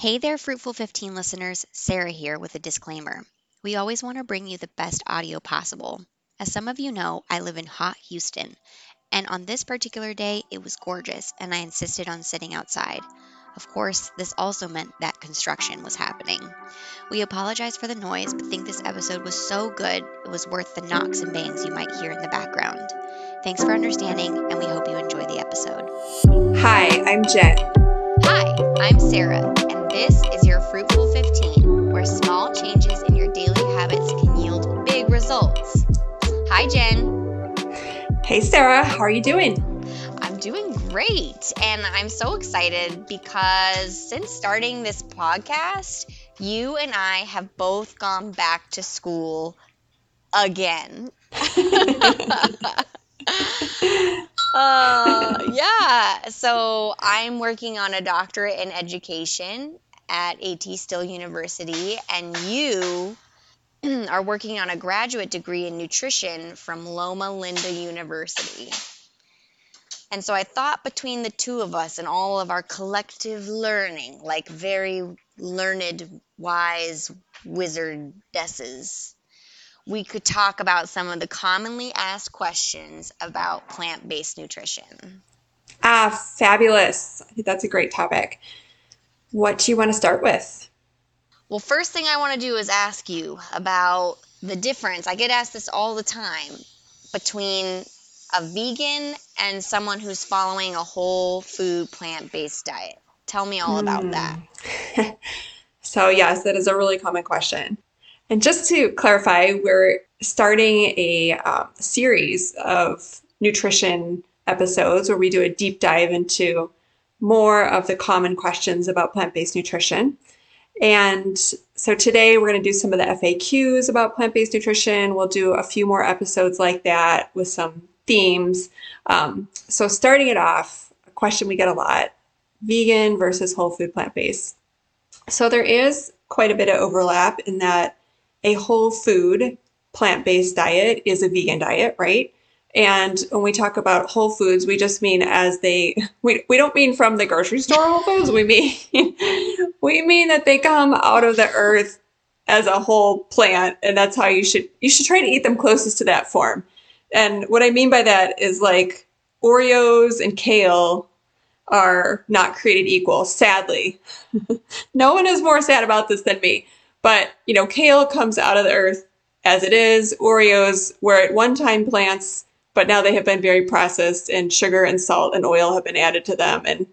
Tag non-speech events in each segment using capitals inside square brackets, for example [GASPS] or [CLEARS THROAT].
Hey there, Fruitful 15 listeners. Sarah here with a disclaimer. We always want to bring you the best audio possible. As some of you know, I live in hot Houston, and on this particular day, it was gorgeous, and I insisted on sitting outside. Of course, this also meant that construction was happening. We apologize for the noise, but think this episode was so good it was worth the knocks and bangs you might hear in the background. Thanks for understanding, and we hope you enjoy the episode. Hi, I'm Jen. Hi, I'm Sarah, this is your Fruitful 15, where small changes in your daily habits can yield big results. Hi, Jen. Hey, Sarah. How are you doing? I'm doing great, and I'm so excited because since starting this podcast, you and I have both gone back to school again. [LAUGHS] [LAUGHS] uh, yeah. So I'm working on a doctorate in education at AT Still University, and you [CLEARS THROAT] are working on a graduate degree in nutrition from Loma Linda University. And so I thought between the two of us and all of our collective learning, like very learned, wise wizardesses, we could talk about some of the commonly asked questions about plant based nutrition. Ah, fabulous. I think that's a great topic. What do you want to start with? Well, first thing I want to do is ask you about the difference. I get asked this all the time between a vegan and someone who's following a whole food plant based diet. Tell me all about Hmm. that. [LAUGHS] So, yes, that is a really common question. And just to clarify, we're starting a um, series of nutrition episodes where we do a deep dive into more of the common questions about plant based nutrition. And so today we're going to do some of the FAQs about plant based nutrition. We'll do a few more episodes like that with some themes. Um, so, starting it off, a question we get a lot vegan versus whole food plant based. So, there is quite a bit of overlap in that a whole food plant based diet is a vegan diet, right? And when we talk about whole foods, we just mean as they, [LAUGHS] we, we don't mean from the grocery store whole foods. We mean, [LAUGHS] we mean that they come out of the earth as a whole plant. And that's how you should, you should try to eat them closest to that form. And what I mean by that is like Oreos and kale are not created equal, sadly. [LAUGHS] no one is more sad about this than me. But, you know, kale comes out of the earth as it is. Oreos were at one time plants, but now they have been very processed and sugar and salt and oil have been added to them. And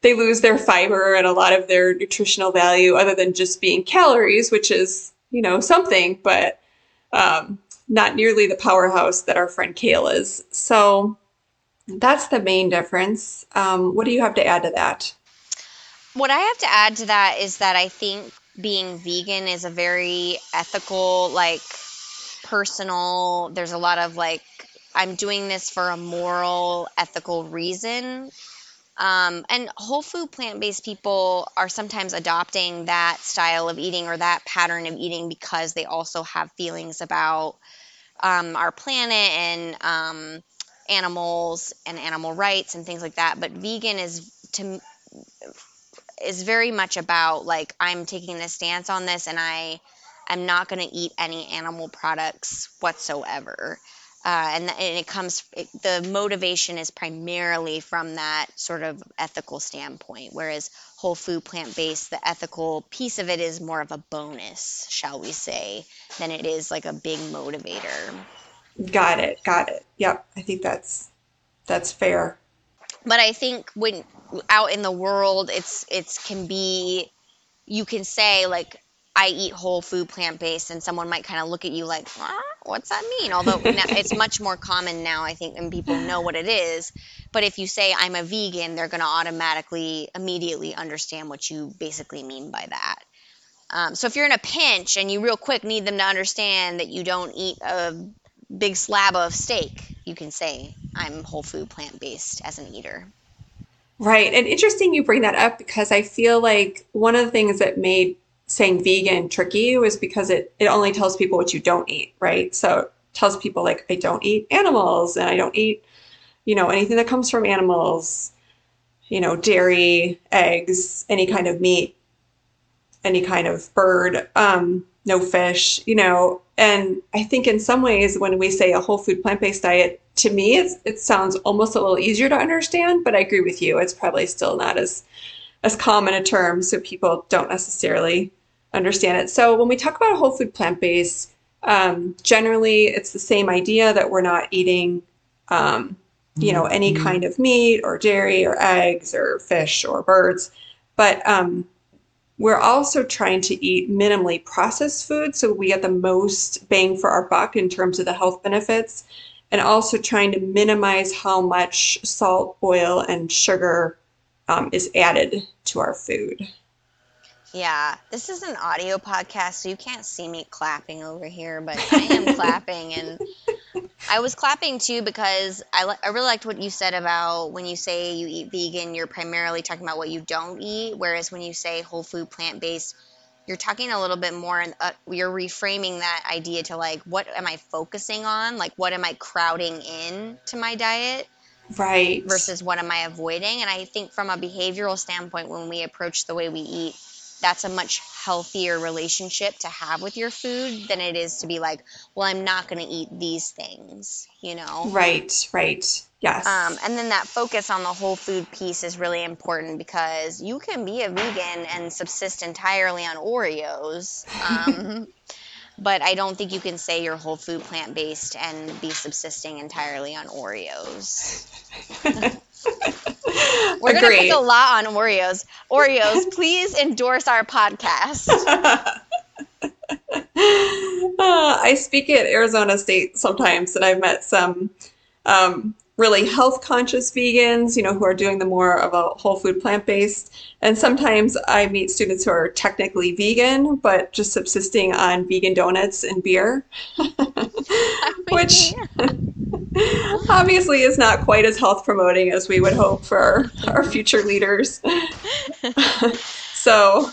they lose their fiber and a lot of their nutritional value other than just being calories, which is, you know, something, but um, not nearly the powerhouse that our friend kale is. So that's the main difference. Um, what do you have to add to that? What I have to add to that is that I think being vegan is a very ethical, like personal, there's a lot of like, I'm doing this for a moral, ethical reason. Um, and whole food plant based people are sometimes adopting that style of eating or that pattern of eating because they also have feelings about um, our planet and um, animals and animal rights and things like that. But vegan is to is very much about like I'm taking a stance on this and I am not going to eat any animal products whatsoever. Uh, and, and it comes it, the motivation is primarily from that sort of ethical standpoint whereas whole food plant based the ethical piece of it is more of a bonus shall we say than it is like a big motivator Got it. Got it. Yep. I think that's that's fair. But I think when out in the world, it's it's can be you can say like I eat whole food plant based, and someone might kind of look at you like, "Ah, what's that mean? Although [LAUGHS] now, it's much more common now, I think, and people know what it is. But if you say I'm a vegan, they're going to automatically, immediately understand what you basically mean by that. Um, so if you're in a pinch and you real quick need them to understand that you don't eat a big slab of steak, you can say I'm whole food plant based as an eater. Right. And interesting you bring that up because I feel like one of the things that made saying vegan tricky was because it, it only tells people what you don't eat, right? So it tells people like I don't eat animals and I don't eat, you know, anything that comes from animals, you know, dairy, eggs, any kind of meat. any kind of bird, um, no fish, you know. And I think in some ways, when we say a whole food plant based diet, to me, it's, it sounds almost a little easier to understand. But I agree with you; it's probably still not as as common a term, so people don't necessarily understand it. So when we talk about a whole food plant based, um, generally it's the same idea that we're not eating, um, you know, any mm-hmm. kind of meat or dairy or eggs or fish or birds, but um, we're also trying to eat minimally processed food so we get the most bang for our buck in terms of the health benefits, and also trying to minimize how much salt, oil, and sugar um, is added to our food. Yeah, this is an audio podcast, so you can't see me clapping over here, but I am [LAUGHS] clapping, and I was clapping too because I, li- I really liked what you said about when you say you eat vegan, you're primarily talking about what you don't eat, whereas when you say whole food, plant based, you're talking a little bit more, and uh, you're reframing that idea to like, what am I focusing on? Like, what am I crowding in to my diet? Right. Versus what am I avoiding? And I think from a behavioral standpoint, when we approach the way we eat, that's a much healthier relationship to have with your food than it is to be like, well, I'm not going to eat these things, you know? Right, right. Yes. Um, and then that focus on the whole food piece is really important because you can be a vegan and subsist entirely on Oreos. Um, [LAUGHS] but I don't think you can say you're whole food plant based and be subsisting entirely on Oreos. [LAUGHS] We're going to pick a lot on Oreos. Oreos, [LAUGHS] please endorse our podcast. [LAUGHS] uh, I speak at Arizona State sometimes, and I've met some um, really health conscious vegans, you know, who are doing the more of a whole food plant based. And sometimes I meet students who are technically vegan, but just subsisting on vegan donuts and beer, [LAUGHS] which [LAUGHS] obviously is not quite as health promoting as we would hope for our, our future leaders. [LAUGHS] so,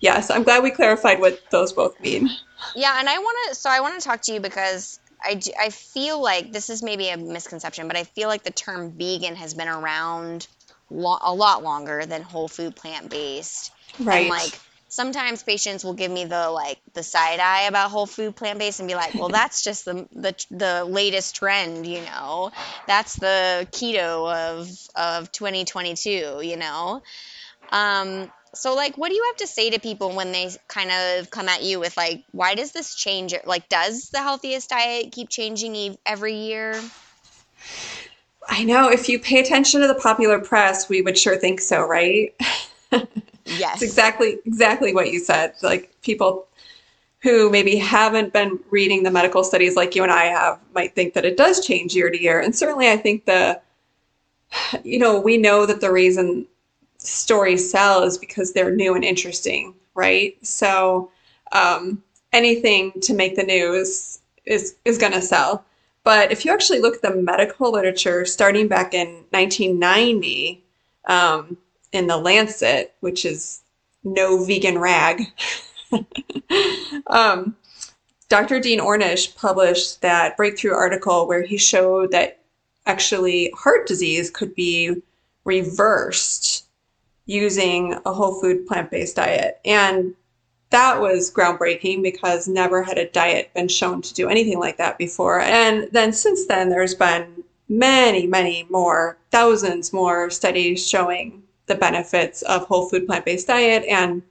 yes, I'm glad we clarified what those both mean. Yeah, and I want to, so I want to talk to you because I, do, I feel like this is maybe a misconception, but I feel like the term vegan has been around lo- a lot longer than whole food plant based. Right. And like sometimes patients will give me the like the side eye about whole food plant based and be like, well, that's [LAUGHS] just the the the latest trend, you know. That's the keto of of 2022, you know. Um, so like what do you have to say to people when they kind of come at you with like why does this change like does the healthiest diet keep changing every year i know if you pay attention to the popular press we would sure think so right [LAUGHS] yes it's exactly exactly what you said like people who maybe haven't been reading the medical studies like you and i have might think that it does change year to year and certainly i think the you know we know that the reason stories sell is because they're new and interesting, right? So um, anything to make the news is is going to sell. But if you actually look at the medical literature, starting back in 1990, um, in the Lancet, which is no vegan rag, [LAUGHS] um, Dr. Dean Ornish published that breakthrough article where he showed that actually heart disease could be reversed using a whole food plant based diet. And that was groundbreaking because never had a diet been shown to do anything like that before. And then since then, there's been many, many more, thousands more studies showing the benefits of whole food plant based diet. And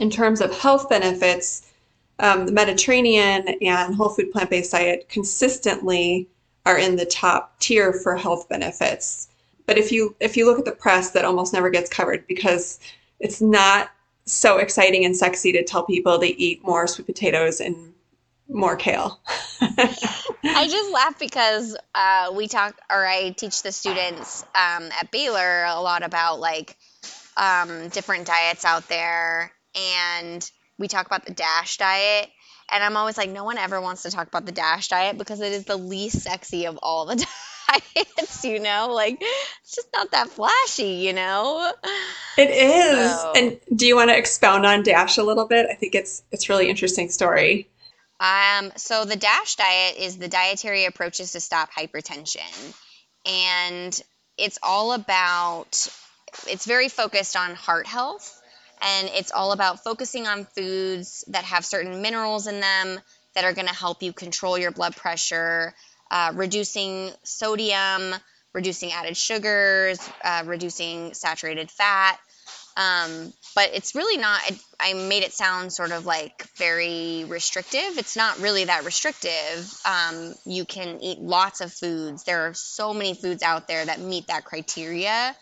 in terms of health benefits, um, the Mediterranean and whole food plant based diet consistently are in the top tier for health benefits. But if you if you look at the press, that almost never gets covered because it's not so exciting and sexy to tell people to eat more sweet potatoes and more kale. [LAUGHS] I just laugh because uh, we talk, or I teach the students um, at Baylor a lot about like um, different diets out there, and we talk about the DASH diet. And I'm always like, no one ever wants to talk about the DASH diet because it is the least sexy of all the [LAUGHS] diets, you know? Like, it's just not that flashy, you know? It is. So, and do you want to expound on DASH a little bit? I think it's it's really interesting story. Um, so the DASH diet is the dietary approaches to stop hypertension. And it's all about it's very focused on heart health and it's all about focusing on foods that have certain minerals in them that are going to help you control your blood pressure, uh, reducing sodium, reducing added sugars, uh, reducing saturated fat. Um, but it's really not, I made it sound sort of like very restrictive. It's not really that restrictive. Um, you can eat lots of foods. There are so many foods out there that meet that criteria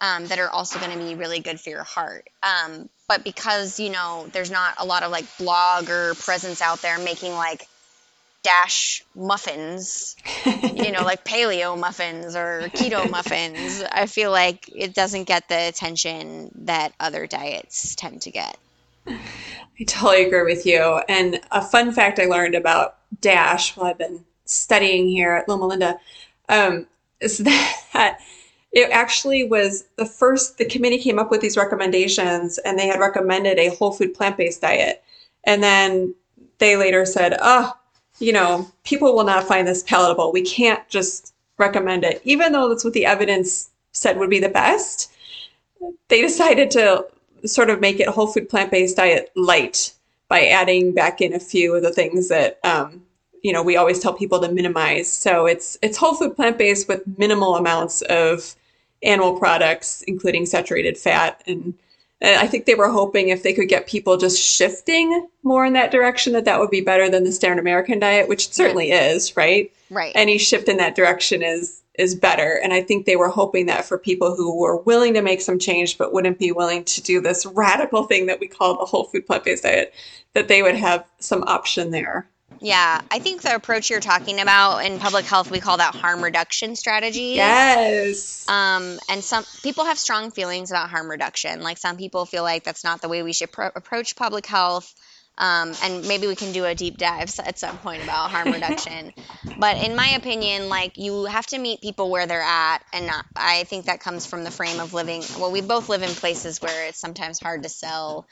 um, that are also going to be really good for your heart. Um, but because, you know, there's not a lot of like blogger presence out there making like dash muffins, you know, like [LAUGHS] paleo muffins or keto muffins, I feel like it doesn't get the attention that other diets tend to get. I totally agree with you. And a fun fact I learned about DASH while I've been studying here at Loma Linda um, is [LAUGHS] that it actually was the first the committee came up with these recommendations and they had recommended a whole food plant-based diet and then they later said oh you know people will not find this palatable we can't just recommend it even though that's what the evidence said would be the best they decided to sort of make it whole food plant-based diet light by adding back in a few of the things that um, you know we always tell people to minimize so it's it's whole food plant-based with minimal amounts of animal products, including saturated fat. And, and I think they were hoping if they could get people just shifting more in that direction, that that would be better than the standard American diet, which it certainly is, right? Right. Any shift in that direction is is better. And I think they were hoping that for people who were willing to make some change but wouldn't be willing to do this radical thing that we call the whole food plant based diet, that they would have some option there. Yeah, I think the approach you're talking about in public health, we call that harm reduction strategy. Yes. Um, and some people have strong feelings about harm reduction. Like some people feel like that's not the way we should pro- approach public health. Um, and maybe we can do a deep dive at some point about harm [LAUGHS] reduction. but in my opinion, like you have to meet people where they're at, and not, I think that comes from the frame of living. Well, we both live in places where it's sometimes hard to sell.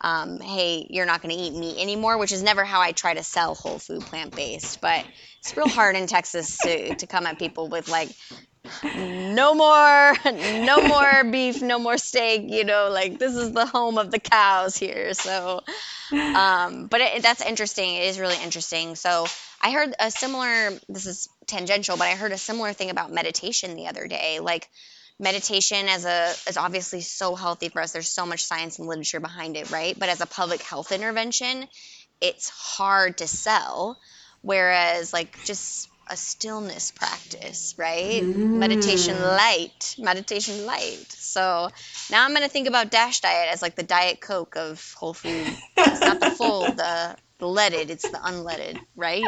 Um, hey, you're not going to eat meat anymore, which is never how I try to sell whole food plant based. But it's real hard in Texas to, to come at people with like no more no more beef no more steak you know like this is the home of the cows here so um but it, that's interesting it is really interesting. So i heard a similar this is tangential but i heard a similar thing about meditation the other day like meditation as a is obviously so healthy for us there's so much science and literature behind it right? But as a public health intervention it's hard to sell whereas like just a stillness practice, right? Mm. Meditation light, meditation light. So now I'm going to think about Dash Diet as like the Diet Coke of whole food. It's not the full, [LAUGHS] the, the leaded, it's the unleaded, right?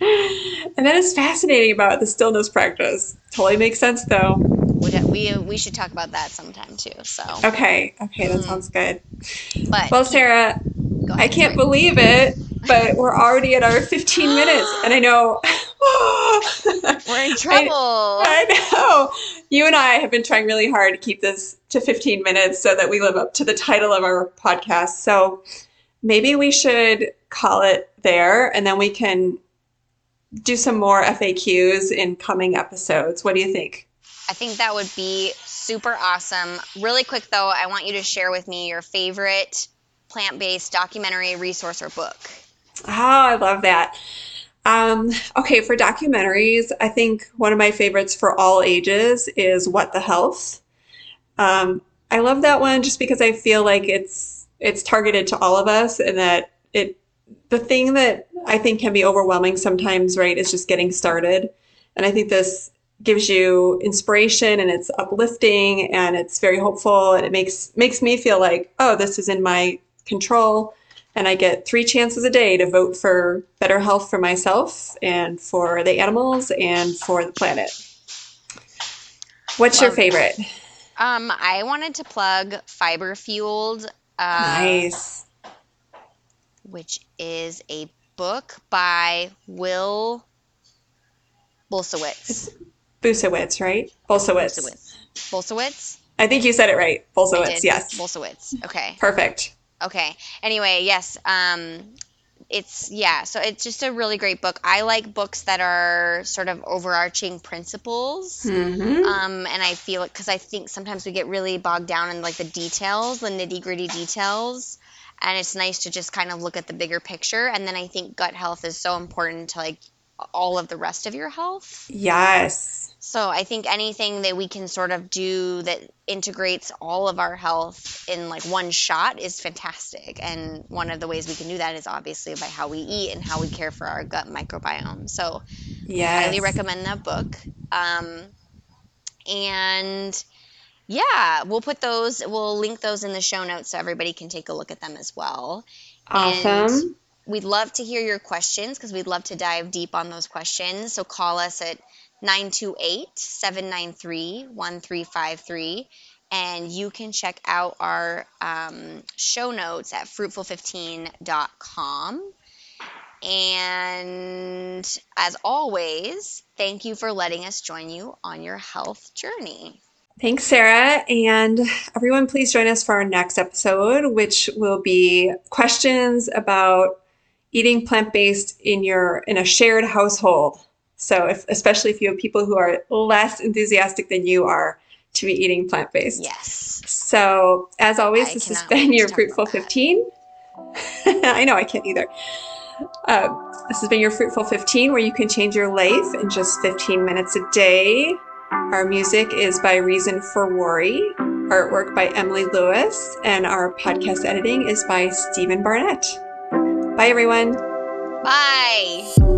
And that is fascinating about the stillness practice. Totally makes sense though. We, we, we should talk about that sometime too. So okay, okay, that mm. sounds good. But well, Sarah, I can't believe it, but we're already at our 15 [GASPS] minutes, and I know [LAUGHS] we're in trouble. I, I, know. You and I have been trying really hard to keep this to 15 minutes so that we live up to the title of our podcast. So maybe we should call it there, and then we can do some more FAQs in coming episodes. What do you think? I think that would be super awesome. Really quick though, I want you to share with me your favorite plant based documentary, resource, or book? Oh, I love that. Um, okay, for documentaries, I think one of my favorites for all ages is What the Health. Um, I love that one just because I feel like it's it's targeted to all of us, and that it the thing that I think can be overwhelming sometimes, right, is just getting started. And I think this gives you inspiration and it's uplifting and it's very hopeful and it makes makes me feel like, oh, this is in my control. And I get three chances a day to vote for better health for myself and for the animals and for the planet. What's Love your favorite? Um, I wanted to plug Fiber Fueled. Uh, nice. Which is a book by Will Bulsiewicz. Bulsiewicz, right? Bulsiewicz. Bulsiewicz. Bulsiewicz? I think you said it right. Bulsiewicz, yes. Bulsiewicz. Okay. Perfect. Okay. Anyway, yes. Um, it's yeah, so it's just a really great book. I like books that are sort of overarching principles. Mm-hmm. Um, and I feel it because I think sometimes we get really bogged down in like the details, the nitty gritty details. And it's nice to just kind of look at the bigger picture. And then I think gut health is so important to like all of the rest of your health. Yes. So I think anything that we can sort of do that integrates all of our health in like one shot is fantastic. And one of the ways we can do that is obviously by how we eat and how we care for our gut microbiome. So Yes. highly recommend that book. Um, and yeah, we'll put those, we'll link those in the show notes so everybody can take a look at them as well. Awesome. We'd love to hear your questions because we'd love to dive deep on those questions. So call us at 928 793 1353. And you can check out our um, show notes at fruitful15.com. And as always, thank you for letting us join you on your health journey. Thanks, Sarah. And everyone, please join us for our next episode, which will be questions about eating plant-based in your in a shared household. So, if, especially if you have people who are less enthusiastic than you are to be eating plant-based. Yes. So, as always, I this has been your Fruitful 15. [LAUGHS] I know I can't either. Uh, this has been your Fruitful 15, where you can change your life in just 15 minutes a day. Our music is by Reason for Worry, artwork by Emily Lewis, and our podcast editing is by Stephen Barnett. Bye, everyone. Bye.